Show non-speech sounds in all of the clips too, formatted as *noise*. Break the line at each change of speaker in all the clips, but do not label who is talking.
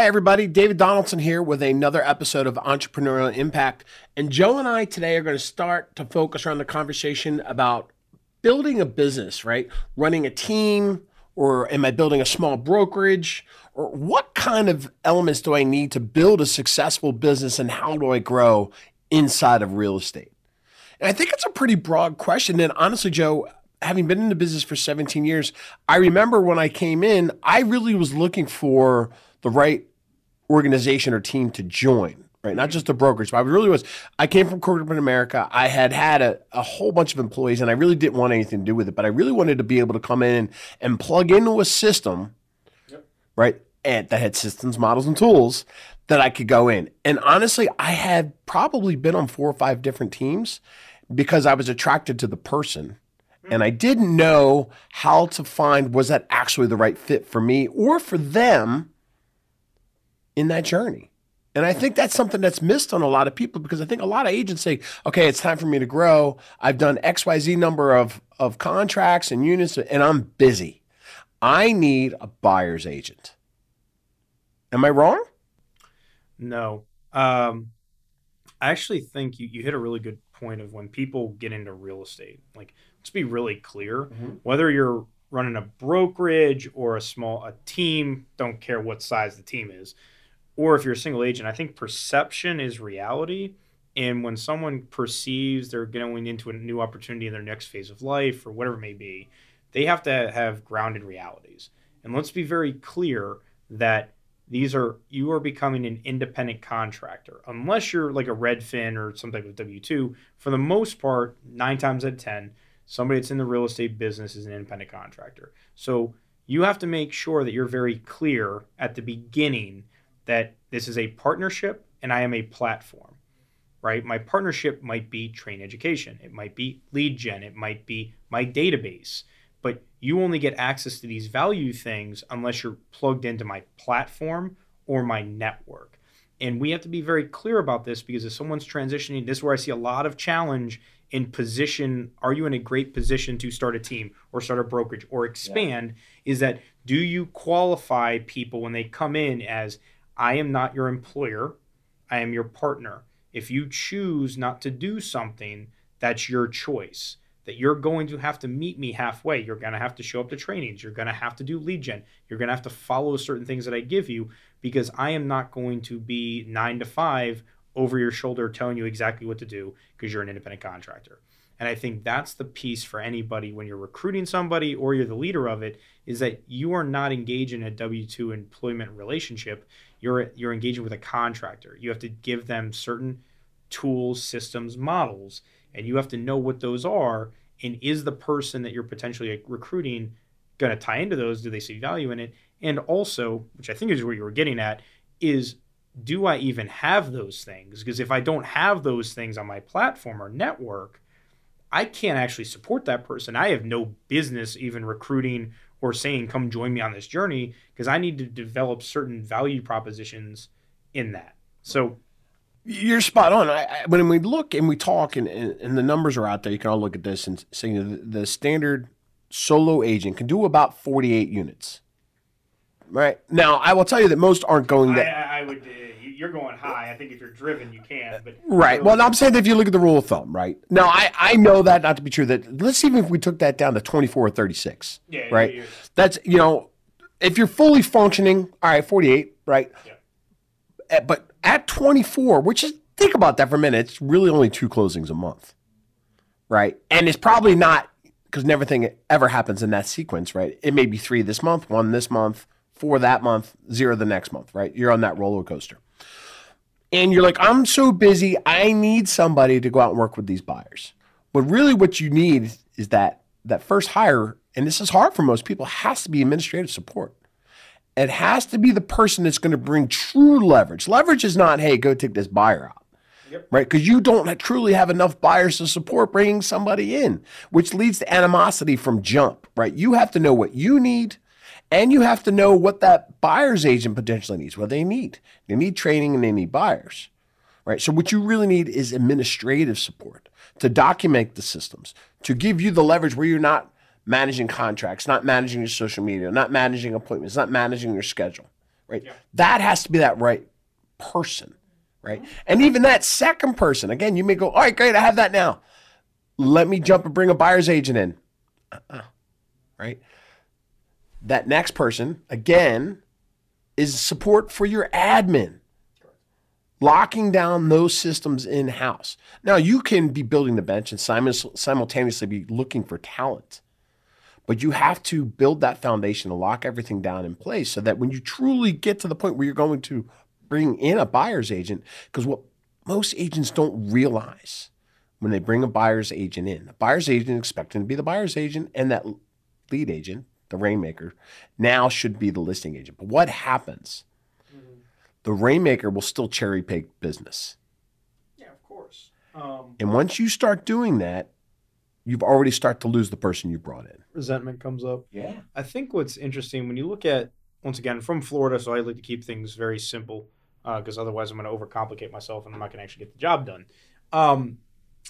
Hi, everybody. David Donaldson here with another episode of Entrepreneurial Impact. And Joe and I today are going to start to focus around the conversation about building a business, right? Running a team, or am I building a small brokerage? Or what kind of elements do I need to build a successful business and how do I grow inside of real estate? And I think it's a pretty broad question. And honestly, Joe, having been in the business for 17 years, I remember when I came in, I really was looking for the right organization or team to join, right? Not just the brokerage, but I really was. I came from corporate America. I had had a, a whole bunch of employees and I really didn't want anything to do with it, but I really wanted to be able to come in and, and plug into a system, yep. right? And that had systems, models, and tools that I could go in. And honestly, I had probably been on four or five different teams because I was attracted to the person and I didn't know how to find was that actually the right fit for me or for them in that journey. And I think that's something that's missed on a lot of people because I think a lot of agents say, okay, it's time for me to grow. I've done XYZ number of, of contracts and units, and I'm busy. I need a buyer's agent. Am I wrong?
No. Um, I actually think you, you hit a really good point of when people get into real estate. Like, let's be really clear mm-hmm. whether you're running a brokerage or a small a team, don't care what size the team is or if you're a single agent, I think perception is reality. And when someone perceives they're going into a new opportunity in their next phase of life or whatever it may be, they have to have grounded realities. And let's be very clear that these are you are becoming an independent contractor unless you're like a redfin or some type of w2 for the most part nine times out of ten somebody that's in the real estate business is an independent contractor so you have to make sure that you're very clear at the beginning that this is a partnership and I am a platform, right? My partnership might be train education, it might be lead gen, it might be my database, but you only get access to these value things unless you're plugged into my platform or my network. And we have to be very clear about this because if someone's transitioning, this is where I see a lot of challenge in position. Are you in a great position to start a team or start a brokerage or expand? Yeah. Is that do you qualify people when they come in as I am not your employer, I am your partner. If you choose not to do something, that's your choice. That you're going to have to meet me halfway. You're going to have to show up to trainings. You're going to have to do lead gen. You're going to have to follow certain things that I give you because I am not going to be nine to five over your shoulder telling you exactly what to do because you're an independent contractor. And I think that's the piece for anybody when you're recruiting somebody or you're the leader of it is that you are not engaged in a W 2 employment relationship you're you're engaging with a contractor. You have to give them certain tools, systems, models, and you have to know what those are. And is the person that you're potentially recruiting going to tie into those? Do they see value in it? And also, which I think is where you were getting at, is do I even have those things? Because if I don't have those things on my platform or network, I can't actually support that person. I have no business even recruiting or saying, come join me on this journey, because I need to develop certain value propositions in that. So
you're spot on. I, I, when we look and we talk, and, and, the numbers are out there, you can all look at this and say the, the standard solo agent can do about 48 units. Right now, I will tell you that most aren't going
that. I, I would uh, you're going high. I think if you're driven, you can. But
right. Well, I'm saying if you look at the rule of thumb, right now, I I know that not to be true. That let's even if we took that down to 24 or 36. Yeah. Right. Yeah, That's you know, if you're fully functioning, all right, 48, right. Yeah. Eh, but at 24, which is think about that for a minute, it's really only two closings a month, right? And it's probably not because everything ever happens in that sequence, right? It may be three this month, one this month, four that month, zero the next month, right? You're on that roller coaster and you're like, I'm so busy, I need somebody to go out and work with these buyers. But really, what you need is that that first hire, and this is hard for most people, has to be administrative support. It has to be the person that's going to bring true leverage. Leverage is not, hey, go take this buyer out. Yep. Right, because you don't truly have enough buyers to support bringing somebody in, which leads to animosity from jump. Right, you have to know what you need, and you have to know what that buyer's agent potentially needs, what they need. They need training and they need buyers. Right? So what you really need is administrative support to document the systems, to give you the leverage where you're not managing contracts, not managing your social media, not managing appointments, not managing your schedule. right? That has to be that right person, right? And even that second person, again, you may go, all right, great, I have that now. Let me jump and bring a buyer's agent in, uh-uh, right? That next person, again, is support for your admin locking down those systems in house. Now, you can be building the bench and simultaneously be looking for talent, but you have to build that foundation to lock everything down in place so that when you truly get to the point where you're going to bring in a buyer's agent, because what most agents don't realize when they bring a buyer's agent in, a buyer's agent expecting to be the buyer's agent and that lead agent, the rainmaker, now should be the listing agent. But what happens? the rainmaker will still cherry pick business.
Yeah, of course. Um,
and once you start doing that, you've already start to lose the person you brought in.
Resentment comes up.
Yeah.
I think what's interesting when you look at once again from Florida, so I like to keep things very simple because uh, otherwise I'm going to overcomplicate myself and I'm not going to actually get the job done. Um,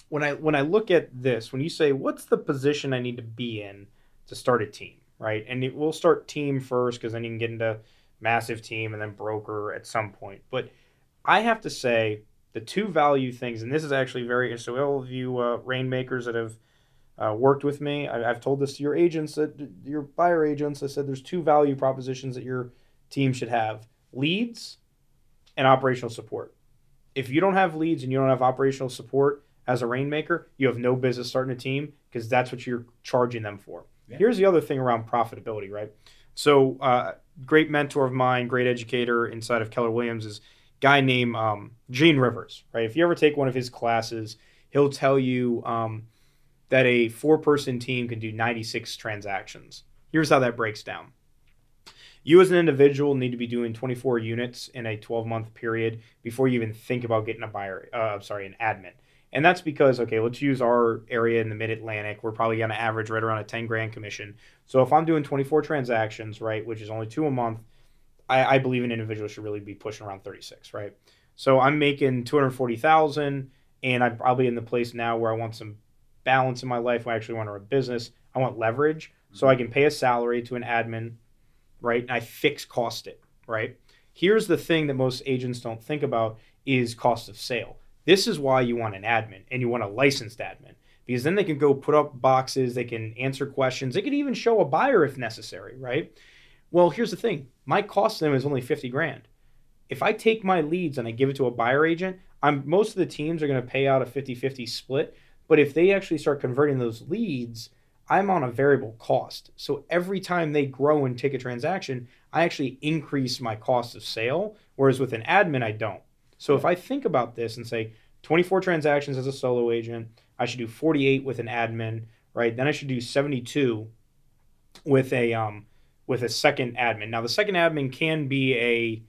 when I when I look at this, when you say what's the position I need to be in to start a team, right? And it, we'll start team first because then you can get into massive team, and then broker at some point. But I have to say the two value things, and this is actually very. So all of you uh, rainmakers that have uh, worked with me, I, have told this to your agents, that your buyer agents. I said there's two value propositions that your team should have: leads and operational support. If you don't have leads and you don't have operational support as a rainmaker, you have no business starting a team because that's what you're charging them for. Here's the other thing around profitability, right? So uh, great mentor of mine, great educator inside of Keller Williams is guy named um, Gene Rivers, right? If you ever take one of his classes, he'll tell you um, that a four person team can do 96 transactions. Here's how that breaks down. You as an individual need to be doing 24 units in a 12 month period before you even think about getting a buyer, uh, sorry, an admin. And that's because, okay, let's use our area in the mid Atlantic. We're probably going to average right around a 10 grand commission. So if I'm doing 24 transactions, right, which is only two a month, I, I believe an individual should really be pushing around 36, right? So I'm making 240,000 and I'm probably in the place now where I want some balance in my life. I actually want to run a business. I want leverage so I mm-hmm. can pay a salary to an admin, right? And I fix cost it, right? Here's the thing that most agents don't think about is cost of sale this is why you want an admin and you want a licensed admin because then they can go put up boxes, they can answer questions, they can even show a buyer if necessary, right? Well, here's the thing my cost to them is only 50 grand. If I take my leads and I give it to a buyer agent, I'm most of the teams are going to pay out a 50 50 split. But if they actually start converting those leads, I'm on a variable cost. So every time they grow and take a transaction, I actually increase my cost of sale. Whereas with an admin, I don't. So if I think about this and say 24 transactions as a solo agent, I should do 48 with an admin, right? Then I should do 72 with a um, with a second admin. Now the second admin can be a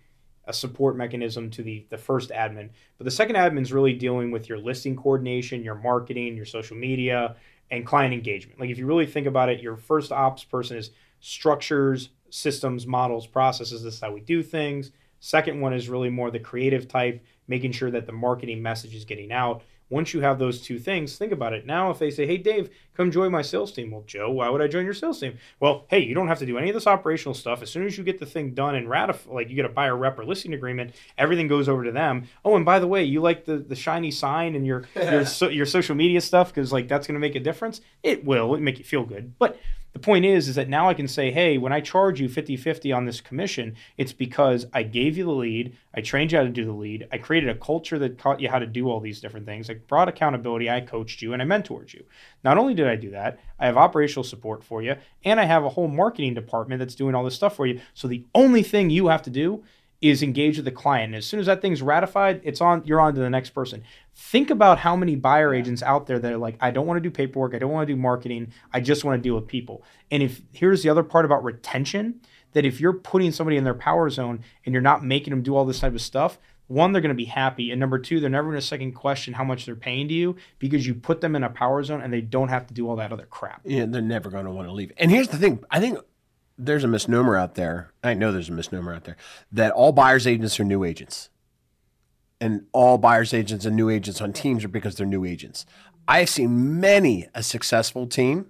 a support mechanism to the the first admin, but the second admin is really dealing with your listing coordination, your marketing, your social media, and client engagement. Like if you really think about it, your first ops person is structures, systems, models, processes. This is how we do things. Second one is really more the creative type, making sure that the marketing message is getting out. Once you have those two things, think about it. Now, if they say, hey, Dave, come join my sales team. Well, Joe, why would I join your sales team? Well, hey, you don't have to do any of this operational stuff. As soon as you get the thing done and ratify, like you get a buyer rep or listing agreement, everything goes over to them. Oh, and by the way, you like the, the shiny sign and your, your, *laughs* so, your social media stuff because like that's going to make a difference. It will. It make you feel good. But the point is, is that now I can say, hey, when I charge you 50 50 on this commission, it's because I gave you the lead, I trained you how to do the lead, I created a culture that taught you how to do all these different things. I brought accountability, I coached you, and I mentored you. Not only did I do that, I have operational support for you, and I have a whole marketing department that's doing all this stuff for you. So the only thing you have to do is engage with the client. And as soon as that thing's ratified, it's on you're on to the next person. Think about how many buyer agents out there that are like, I don't want to do paperwork, I don't want to do marketing, I just want to deal with people. And if here's the other part about retention, that if you're putting somebody in their power zone and you're not making them do all this type of stuff, one, they're going to be happy. And number two, they're never going to second question how much they're paying to you because you put them in a power zone and they don't have to do all that other crap.
Yeah, they're never going to want to leave. And here's the thing I think there's a misnomer out there. I know there's a misnomer out there that all buyers agents are new agents. And all buyers agents and new agents on teams are because they're new agents. I've seen many a successful team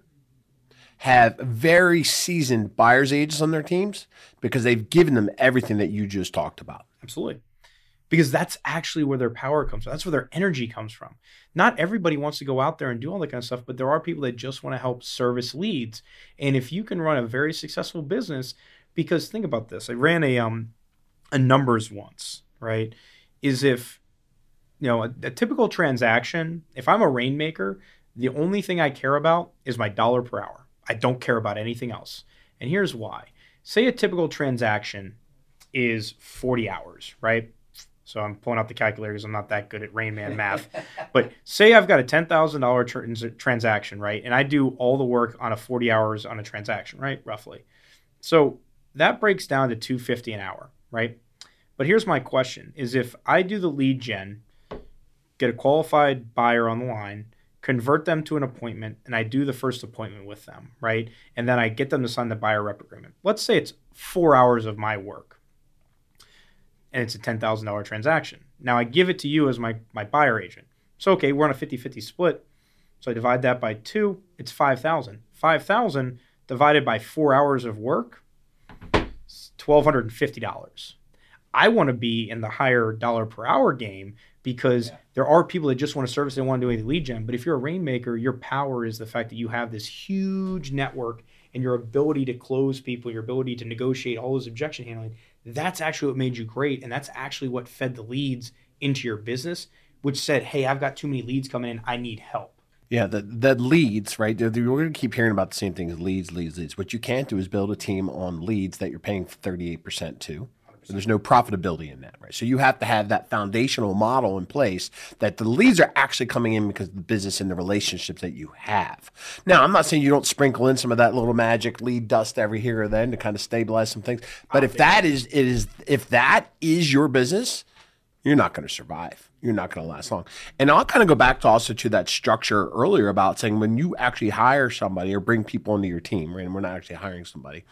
have very seasoned buyers agents on their teams because they've given them everything that you just talked about.
Absolutely. Because that's actually where their power comes from. That's where their energy comes from. Not everybody wants to go out there and do all that kind of stuff, but there are people that just want to help service leads. And if you can run a very successful business, because think about this. I ran a um a numbers once, right? Is if you know a, a typical transaction, if I'm a rainmaker, the only thing I care about is my dollar per hour. I don't care about anything else. And here's why. Say a typical transaction is 40 hours, right? So I'm pulling out the calculator because I'm not that good at Rain Man math. *laughs* but say I've got a $10,000 trans- transaction, right? And I do all the work on a 40 hours on a transaction, right? Roughly. So that breaks down to 250 an hour, right? But here's my question is if I do the lead gen, get a qualified buyer on the line, convert them to an appointment, and I do the first appointment with them, right? And then I get them to sign the buyer rep agreement. Let's say it's four hours of my work and it's a $10,000 transaction. Now I give it to you as my, my buyer agent. So, okay, we're on a 50 50 split. So I divide that by two, it's 5,000. 5,000 divided by four hours of work, $1,250. I want to be in the higher dollar per hour game because yeah. there are people that just want to service and want to do any lead gen. But if you're a rainmaker, your power is the fact that you have this huge network and your ability to close people, your ability to negotiate all those objection handling. That's actually what made you great. And that's actually what fed the leads into your business, which said, hey, I've got too many leads coming in. I need help.
Yeah, the the leads, right? We're going to keep hearing about the same things: leads, leads, leads. What you can't do is build a team on leads that you're paying thirty eight percent to. So there's no profitability in that, right? So you have to have that foundational model in place that the leads are actually coming in because of the business and the relationships that you have. Now, I'm not saying you don't sprinkle in some of that little magic lead dust every here or then to kind of stabilize some things. But if that is it is if that is your business, you're not going to survive. You're not going to last long. And I'll kind of go back to also to that structure earlier about saying when you actually hire somebody or bring people into your team, right? And we're not actually hiring somebody,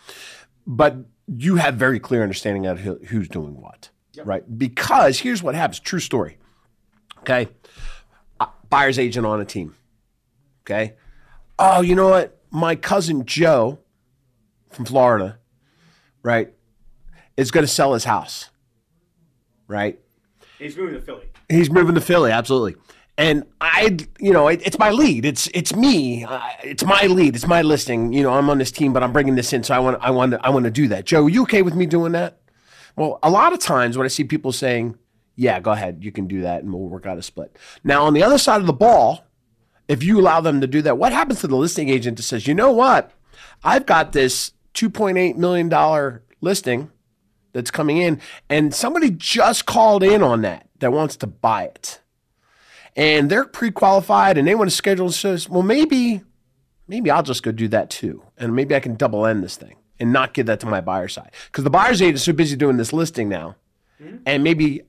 but you have very clear understanding of who's doing what, yep. right? Because here's what happens. True story. Okay, buyer's agent on a team. Okay, oh, you know what? My cousin Joe from Florida, right, is going to sell his house. Right.
He's moving to Philly.
He's moving to Philly. Absolutely and I, you know, it, it's my lead. It's it's me. Uh, it's my lead. It's my listing. You know, I'm on this team, but I'm bringing this in, so I want I want to, I want to do that. Joe, are you okay with me doing that? Well, a lot of times when I see people saying, "Yeah, go ahead, you can do that, and we'll work out a split." Now, on the other side of the ball, if you allow them to do that, what happens to the listing agent that says, "You know what? I've got this 2.8 million dollar listing that's coming in, and somebody just called in on that that wants to buy it." And they're pre-qualified and they want to schedule says, well, maybe, maybe I'll just go do that too, and maybe I can double end this thing and not give that to my buyer side. Because the buyer's agent is so busy doing this listing now, mm-hmm. and maybe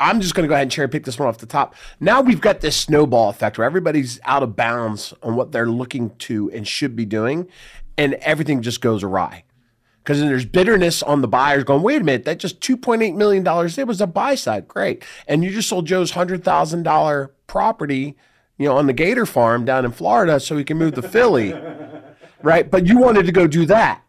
I'm just going to go ahead and cherry pick this one off the top. Now we've got this snowball effect where everybody's out of bounds on what they're looking to and should be doing, and everything just goes awry because there's bitterness on the buyers going, wait a minute, that just $2.8 million, it was a buy side. Great. And you just sold Joe's $100,000 property, you know, on the Gator farm down in Florida so he can move to Philly. *laughs* right. But you wanted to go do that.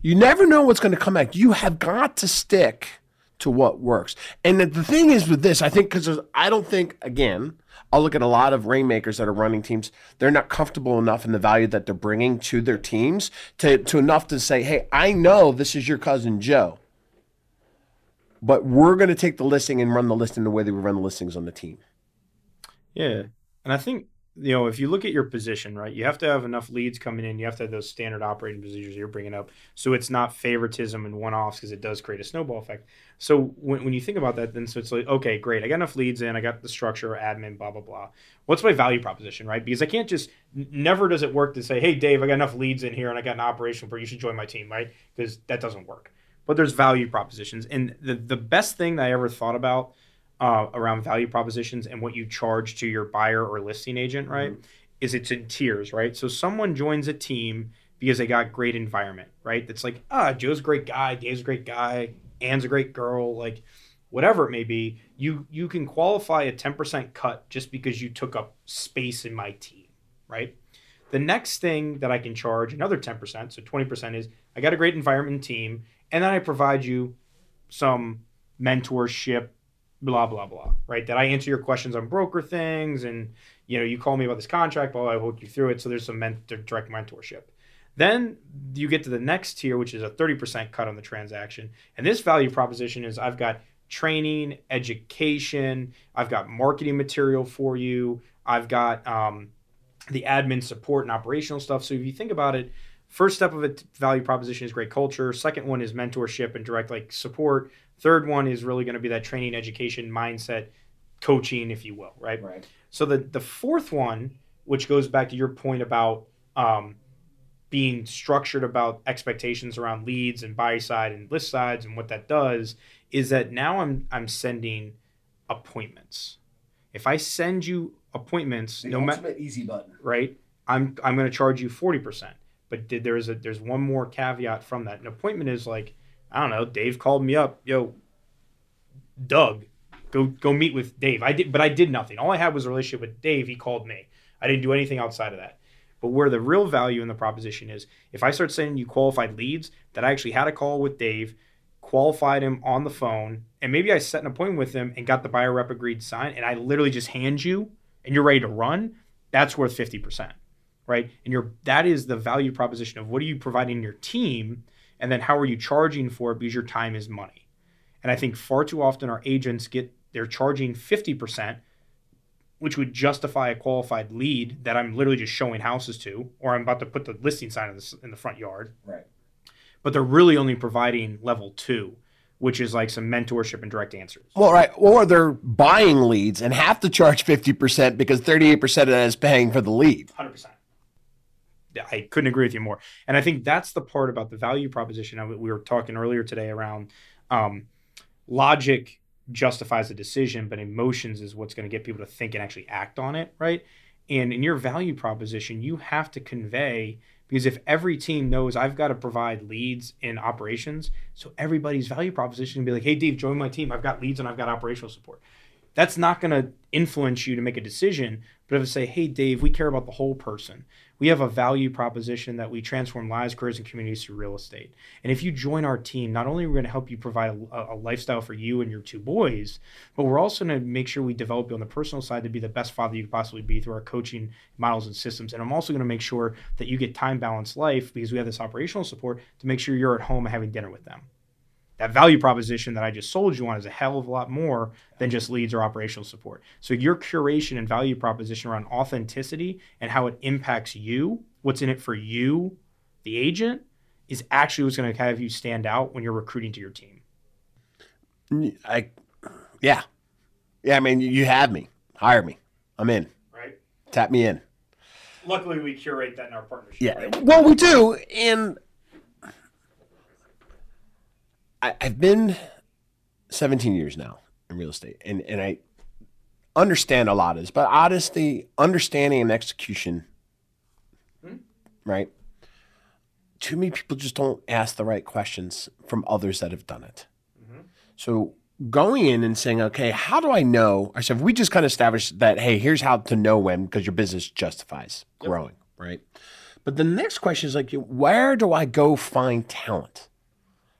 You never know what's going to come back. You have got to stick to what works. And the thing is with this, I think, because I don't think, again, I'll look at a lot of rainmakers that are running teams. They're not comfortable enough in the value that they're bringing to their teams to, to enough to say, hey, I know this is your cousin Joe, but we're going to take the listing and run the listing the way that we run the listings on the team.
Yeah. And I think you know, if you look at your position, right, you have to have enough leads coming in. You have to have those standard operating procedures you're bringing up. So it's not favoritism and one offs because it does create a snowball effect. So when, when you think about that, then so it's like, okay, great. I got enough leads in. I got the structure, admin, blah, blah, blah. What's my value proposition, right? Because I can't just, never does it work to say, hey, Dave, I got enough leads in here and I got an operation for you should join my team, right? Because that doesn't work. But there's value propositions. And the, the best thing that I ever thought about uh, around value propositions and what you charge to your buyer or listing agent, right? Mm-hmm. Is it's in tiers, right? So someone joins a team because they got great environment, right? That's like, ah, Joe's a great guy, Dave's a great guy, Anne's a great girl, like whatever it may be. You you can qualify a 10% cut just because you took up space in my team, right? The next thing that I can charge another 10%, so 20% is I got a great environment team, and then I provide you some mentorship, blah, blah, blah, right? That I answer your questions on broker things and you know, you call me about this contract, well, I walk you through it. So there's some direct mentorship. Then you get to the next tier, which is a 30% cut on the transaction. And this value proposition is I've got training, education, I've got marketing material for you, I've got um, the admin support and operational stuff. So if you think about it, first step of a value proposition is great culture. Second one is mentorship and direct like support. Third one is really going to be that training, education, mindset, coaching, if you will, right?
Right.
So the the fourth one, which goes back to your point about um, being structured about expectations around leads and buy side and list sides and what that does is that now I'm I'm sending appointments. If I send you appointments,
the no matter easy button,
right? I'm I'm going to charge you forty percent. But there's a there's one more caveat from that. An appointment is like I don't know. Dave called me up, yo, Doug, go go meet with Dave. I did, but I did nothing. All I had was a relationship with Dave. He called me. I didn't do anything outside of that. But where the real value in the proposition is, if I start sending you qualified leads, that I actually had a call with Dave, qualified him on the phone, and maybe I set an appointment with him and got the buyer rep agreed sign, and I literally just hand you and you're ready to run, that's worth 50%. Right. And you're that is the value proposition of what are you providing your team, and then how are you charging for it because your time is money. And I think far too often our agents get they're charging 50%, which would justify a qualified lead that I'm literally just showing houses to, or I'm about to put the listing sign in the, in the front yard.
Right.
But they're really only providing level two, which is like some mentorship and direct answers.
Well, right. Or they're buying leads and have to charge 50% because 38% of that is paying for the lead.
100%. I couldn't agree with you more. And I think that's the part about the value proposition. We were talking earlier today around um, logic justifies a decision, but emotions is what's going to get people to think and actually act on it, right? And in your value proposition, you have to convey because if every team knows I've got to provide leads in operations, so everybody's value proposition can be like, hey, Dave, join my team. I've got leads and I've got operational support. That's not going to influence you to make a decision. But if I say, hey, Dave, we care about the whole person, we have a value proposition that we transform lives, careers, and communities through real estate. And if you join our team, not only are we going to help you provide a, a lifestyle for you and your two boys, but we're also going to make sure we develop you on the personal side to be the best father you could possibly be through our coaching models and systems. And I'm also going to make sure that you get time balanced life because we have this operational support to make sure you're at home having dinner with them that value proposition that I just sold you on is a hell of a lot more than just leads or operational support. So your curation and value proposition around authenticity and how it impacts you, what's in it for you, the agent, is actually what's going to have you stand out when you're recruiting to your team.
I, yeah, yeah. I mean, you have me. Hire me. I'm in.
Right.
Tap me in.
Luckily, we curate that in our partnership.
Yeah. Right? Well, we do, and I, I've been 17 years now in real estate, and and I understand a lot of this, but honesty, understanding, and execution, hmm? right? Too many people just don't ask the right questions from others that have done it. Mm-hmm. So going in and saying, okay, how do I know? I said, we just kind of established that, hey, here's how to know when because your business justifies yep. growing, right? But the next question is like, where do I go find talent?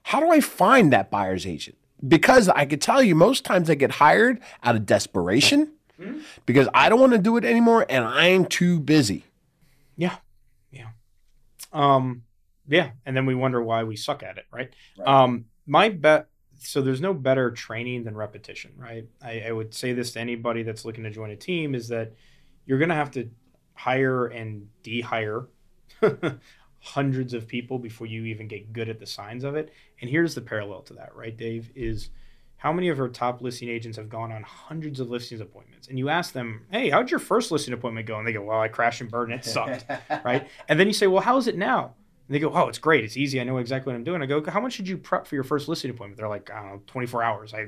How do I find that buyer's agent? Because I could tell you most times I get hired out of desperation mm-hmm. because I don't want to do it anymore and I'm too busy.
Yeah. Yeah. Um, yeah. And then we wonder why we suck at it, right? right. Um, my bet so there's no better training than repetition, right? I, I, would say this to anybody that's looking to join a team is that you're going to have to hire and de-hire *laughs* hundreds of people before you even get good at the signs of it. And here's the parallel to that, right, Dave? Is how many of our top listing agents have gone on hundreds of listings appointments? And you ask them, hey, how'd your first listing appointment go? And they go, well, I crashed and burned. It sucked, *laughs* right? And then you say, well, how is it now? And they go, oh, it's great. It's easy. I know exactly what I'm doing. I go, how much did you prep for your first listing appointment? They're like, I don't know, 24 hours. I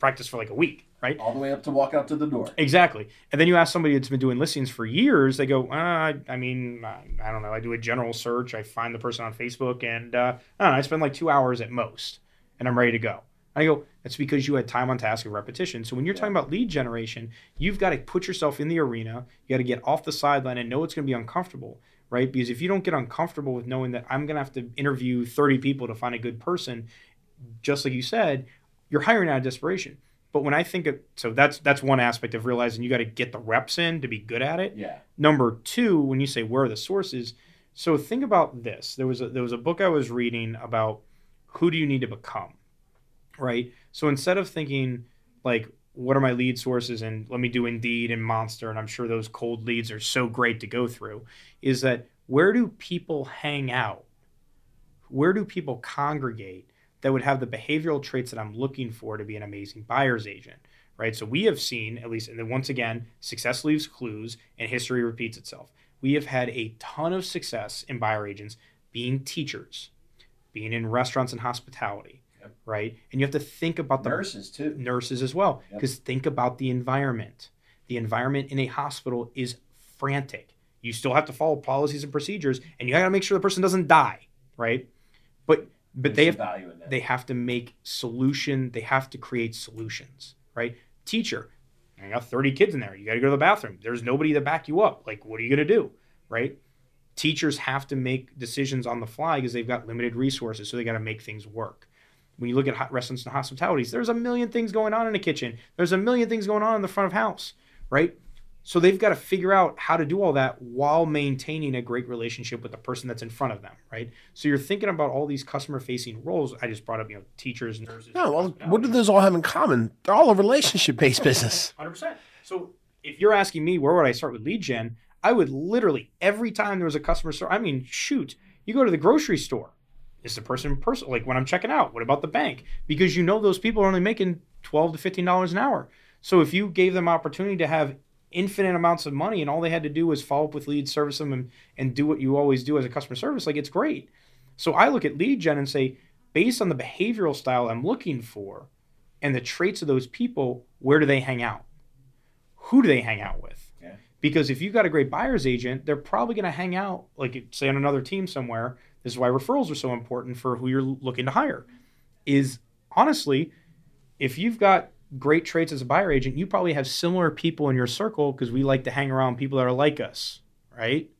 practiced for like a week right?
All the way up to walk out to the door.
Exactly. And then you ask somebody that's been doing listings for years, they go, uh, I, I mean, I don't know. I do a general search. I find the person on Facebook and uh, I, know, I spend like two hours at most and I'm ready to go. I go, that's because you had time on task and repetition. So when you're talking about lead generation, you've got to put yourself in the arena. You got to get off the sideline and know it's going to be uncomfortable, right? Because if you don't get uncomfortable with knowing that I'm going to have to interview 30 people to find a good person, just like you said, you're hiring out of desperation. But when I think of so that's that's one aspect of realizing you got to get the reps in to be good at it.
Yeah.
Number two, when you say where are the sources, so think about this. There was a there was a book I was reading about who do you need to become, right? So instead of thinking like what are my lead sources and let me do Indeed and Monster and I'm sure those cold leads are so great to go through, is that where do people hang out? Where do people congregate that would have the behavioral traits that I'm looking for to be an amazing buyer's agent? Right. So we have seen, at least, and then once again, success leaves clues and history repeats itself. We have had a ton of success in buyer agents being teachers, being in restaurants and hospitality,
Yep.
right? And you have to think about the
Nurses too.
nurses as well
Yep.
because think about the environment the environment in a hospital is frantic you still have to follow policies and procedures and you got to make sure the person doesn't die right but but they have
value in that.
they have to make solution they have to create solutions right? Teacher i got 30 kids in there you got to go to the bathroom. There's nobody to back you up. Like what are you going to do right? Teachers have to make decisions on the fly because they've got limited resources so they got to make things work. When you look at hot restaurants and hospitalities there's a million things going on in the kitchen. There's a million things going on in the front of house right so they've got to figure out how to do all that while maintaining a great relationship with the person that's in front of them, right? So you're thinking about all these customer facing roles. I just brought up, you know, teachers, and nurses.
No, well, what do those all have in common? They're all a relationship based business. *laughs*
100%. So if you're asking me where would I start with lead gen, I would literally every time there was a customer store, I mean, shoot, you go to the grocery store. Is the person person like when I'm checking out? What about the bank? Because you know those people are only making 12 to 15 dollars an hour. So if you gave them opportunity to have infinite amounts of money and all they had to do was follow up with leads, service them, and, and do what you always do as a customer service, like it's great. So I look at lead gen and say, based on the behavioral style I'm looking for and the traits of those people, where do they hang out? Who do they hang out with?
Yeah.
Because if you've got a great buyer's agent, they're probably going to hang out, like say on another team somewhere. This is why referrals are so important for who you're looking to hire. Is honestly, if you've got great traits as a buyer agent, you probably have similar people in your circle because we like to hang around people that are like us, right?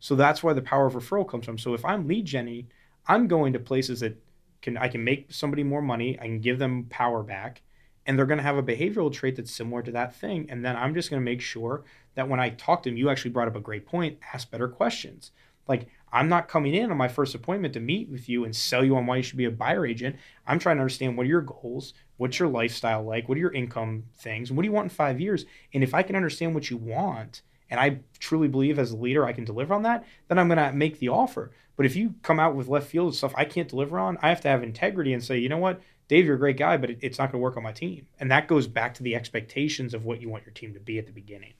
So that's why the power of referral comes from. So if I'm lead genning, I'm going to places that can I can make somebody more money, I can give them power back, and they're going to have a behavioral trait that's similar to that thing. And then I'm just going to make sure that when I talk to them, you actually brought up a great point, ask better questions. Like I'm not coming in on my first appointment to meet with you and sell you on why you should be a buyer agent. I'm trying to understand what are your goals, what's your lifestyle like, what are your income things, what do you want in five years. And if I can understand what you want, and I truly believe as a leader I can deliver on that, then I'm going to make the offer. But if you come out with left field stuff I can't deliver on, I have to have integrity and say, you know what, Dave, you're a great guy, but it's not going to work on my team. And that goes back to the expectations of what you want your team to be at the beginning.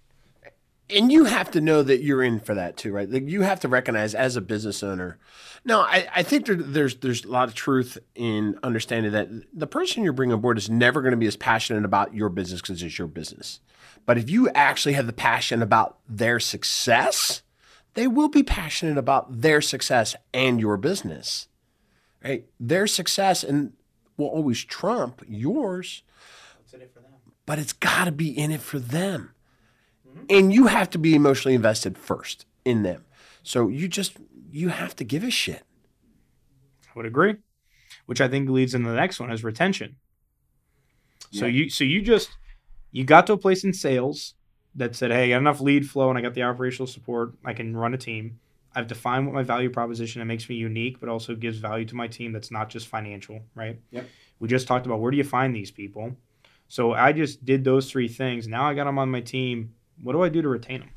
And you have to know that you're in for that too, right? Like you have to recognize as a business owner. No, I, I think there, there's there's a lot of truth in understanding that the person you're bringing on board is never going to be as passionate about your business because it's your business. But if you actually have the passion about their success, they will be passionate about their success and your business, right? Their success and will always trump yours
What's in it for them?
but it's got to be in it for them. Mm-hmm. And you have to be emotionally invested first in them. So you just you have to give a shit.
I would agree. Which I think leads into the next one is retention. So
Yeah.
you so you just you got to a place in sales that said, Hey, I got enough lead flow and I got the operational support. I can run a team. I've defined what my value proposition that makes me unique, but also gives value to my team that's not just financial, right?
Yep.
We just talked about where do you find these people? So I just did those three things. Now I got them on my team. What do I do to retain them?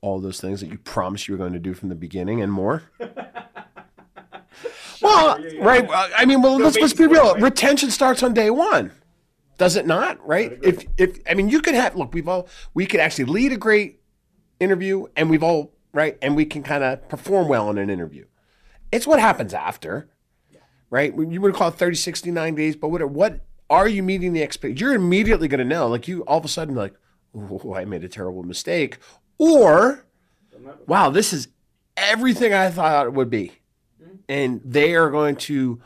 All those things that you promised you were going to do from the beginning and more. *laughs* well, right. I mean, well, let's let's be real. Retention starts on day one, does it not? Right? If if I mean, you could have look. We've all we could actually lead a great interview, and we've all right, and we can kind of perform well in an interview. It's what happens after, right? You would call it 30, 60, 90 days, but what what are you meeting the expect? You're immediately going to know. Like you, all of a sudden, like, oh, I made a terrible mistake, or wow, this is everything I thought it would be. Mm-hmm. And they are going to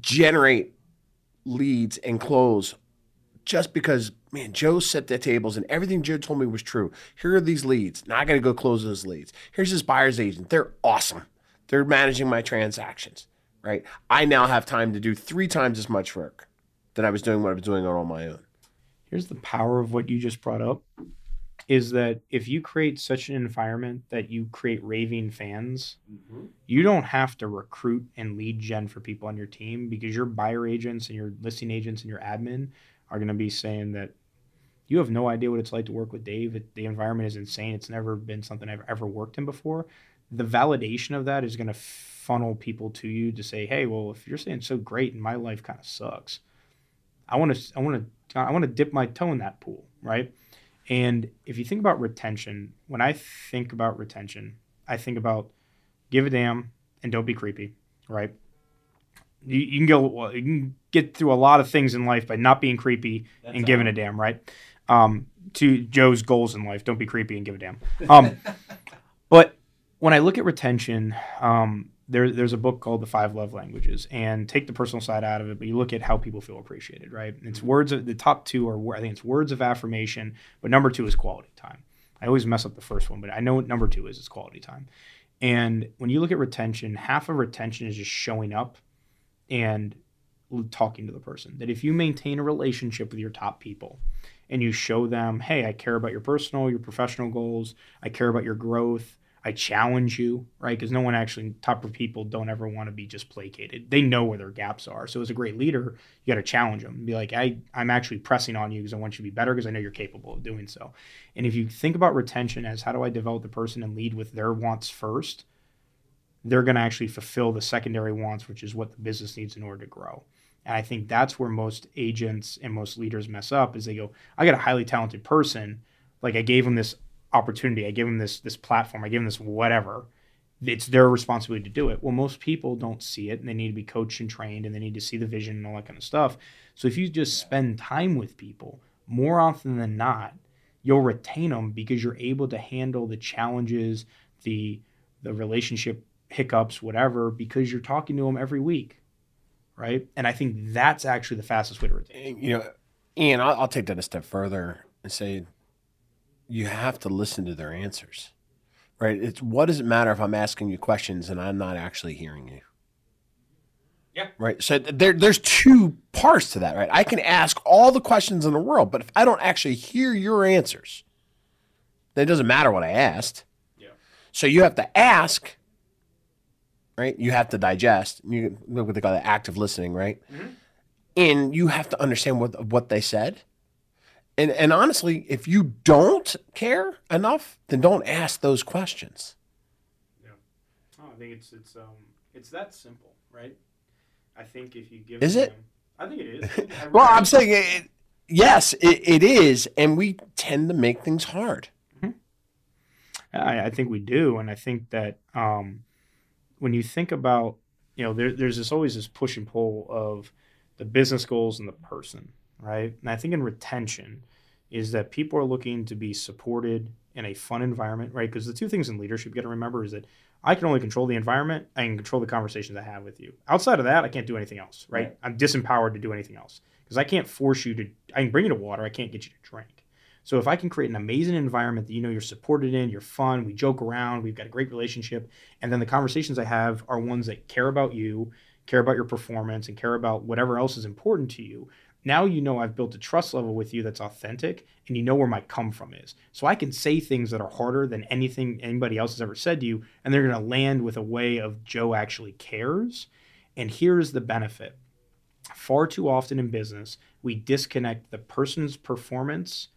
generate leads and close just because, man, Joe set the tables and everything Joe told me was true. Here are these leads. Now I got to go close those leads. Here's this buyer's agent. They're awesome. They're managing my transactions, right? I now have time to do three times as much work than I was doing what I was doing it on my own.
Here's the power of what you just brought up is that if you create such an environment that you create raving fans, mm-hmm. you don't have to recruit and lead gen for people on your team because your buyer agents and your listing agents and your admin are going to be saying that you have no idea what it's like to work with Dave. It, the environment is insane. It's never been something I've ever worked in before. The validation of that is going to funnel people to you to say, "Hey, well, if you're saying so great and my life kind of sucks, I want to, I want to, I want to dip my toe in that pool, right?" And if you think about retention, when I think about retention, I think about give a damn and don't be creepy, right? You, you can go, you can get through a lot of things in life by not being creepy That's and giving a damn, right? Um, to Joe's goals in life, don't be creepy and give a damn. Um, *laughs* but when I look at retention, um, there, there's a book called The Five Love Languages, and take the personal side out of it, but you look at how people feel appreciated, right? It's mm-hmm. words of the top two are, I think it's words of affirmation, but number two is quality time. I always mess up the first one, but I know what number two is, it's quality time. And when you look at retention, half of retention is just showing up and talking to the person. That if you maintain a relationship with your top people and you show them, hey, I care about your personal, your professional goals, I care about your growth, I challenge you, right? Because no one actually, top of people don't ever want to be just placated. They know where their gaps are. So as a great leader, you got to challenge them. Be like, I, I'm actually pressing on you because I want you to be better because I know you're capable of doing so. And if you think about retention as how do I develop the person and lead with their wants first, they're going to actually fulfill the secondary wants, which is what the business needs in order to grow. And I think that's where most agents and most leaders mess up is they go, I got a highly talented person. Like I gave them this opportunity. I give them this this platform. I give them this whatever. It's their responsibility to do it. Well, most people don't see it, and they need to be coached and trained, and they need to see the vision and all that kind of stuff. So if you just spend time with people, more often than not, you'll retain them because you're able to handle the challenges, the the relationship hiccups, whatever, because you're talking to them every week, right? And I think that's actually the fastest way to retain.
You know, Ian, I'll, I'll take that a step further and say you have to listen to their answers, right? It's what does it matter if I'm asking you questions and I'm not actually hearing you?
Yeah.
Right. So there, there's two parts to that, right? I can ask all the questions in the world, but if I don't actually hear your answers, then it doesn't matter what I asked.
Yeah.
So you have to ask, right? You have to digest. You look what they call the active listening, right? Mm-hmm. And you have to understand what what they said and and honestly, if you don't care enough, then don't ask those questions.
Yeah, oh, I think it's it's um it's that simple, right? I think if you give
is
them,
it?
I think it is. *laughs*
well, I'm saying it, yes, it, it is, and we tend to make things hard.
Mm-hmm. I, I, think we do, and I think that um, when you think about you know there, there's this always this push and pull of the business goals and the person, right? And I think in retention is that people are looking to be supported in a fun environment, right? Because the two things in leadership you got to remember is that I can only control the environment. I can control the conversations I have with you. Outside of that, I can't do anything else, right? right. I'm disempowered to do anything else because I can't force you to. I can bring you to water. I can't get you to drink. So if I can create an amazing environment that you know you're supported in, you're fun, we joke around, we've got a great relationship, and then the conversations I have are ones that care about you, care about your performance, and care about whatever else is important to you, now you know I've built a trust level with you that's authentic and you know where my come from is. So I can say things that are harder than anything anybody else has ever said to you, and they're going to land with a way of Joe actually cares. And here's the benefit far too often in business, we disconnect the person's performance,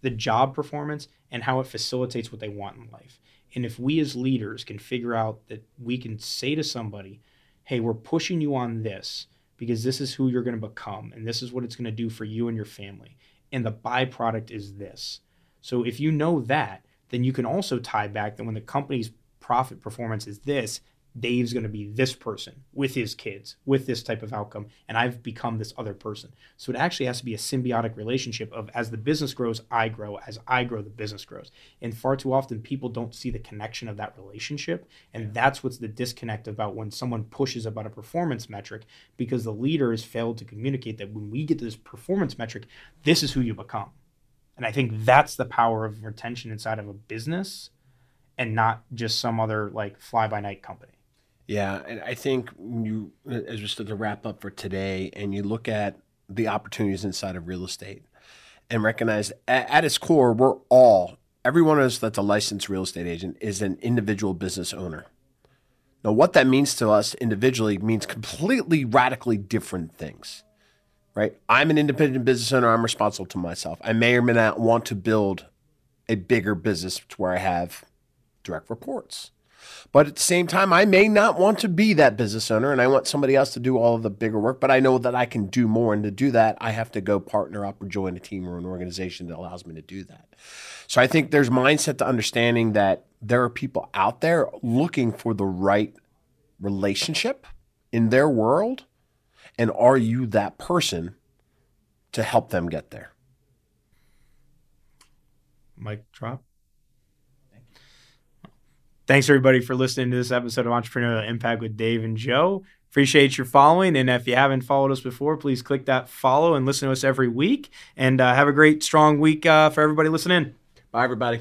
the job performance, and how it facilitates what they want in life. And if we as leaders can figure out that we can say to somebody, hey, we're pushing you on this because this is who you're going to become and this is what it's going to do for you and your family. And the byproduct is this. So if you know that, then you can also tie back that when the company's profit performance is this, Dave's going to be this person with his kids, with this type of outcome, and I've become this other person. So it actually has to be a symbiotic relationship of as the business grows, I grow, as I grow, the business grows. And far too often people don't see the connection of that relationship. And that's what's the disconnect about when someone pushes about a performance metric because the leader has failed to communicate that when we get to this performance metric, this is who you become. And I think that's the power of retention inside of a business and not just some other like fly by night company.
Yeah, and I think you, uh, as we're just to wrap up for today, and you look at the opportunities inside of real estate, and recognize at, at its core, we're all every one of us that's a licensed real estate agent is an individual business owner. Now, what that means to us individually means completely radically different things, right? I'm an independent business owner. I'm responsible to myself. I may or may not want to build a bigger business to where I have direct reports. But at the same time, I may not want to be that business owner and I want somebody else to do all of the bigger work, but I know that I can do more. And to do that, I have to go partner up or join a team or an organization that allows me to do that. So I think there's mindset to understanding that there are people out there looking for the right relationship in their world. And are you that person to help them get there?
Mic drop. Thanks everybody for listening to this episode of Entrepreneurial Impact with Dave and Joe. Appreciate your following. And if you haven't followed us before, please click that follow and listen to us every week. And uh, have a great, strong week uh, for everybody listening.
Bye, everybody.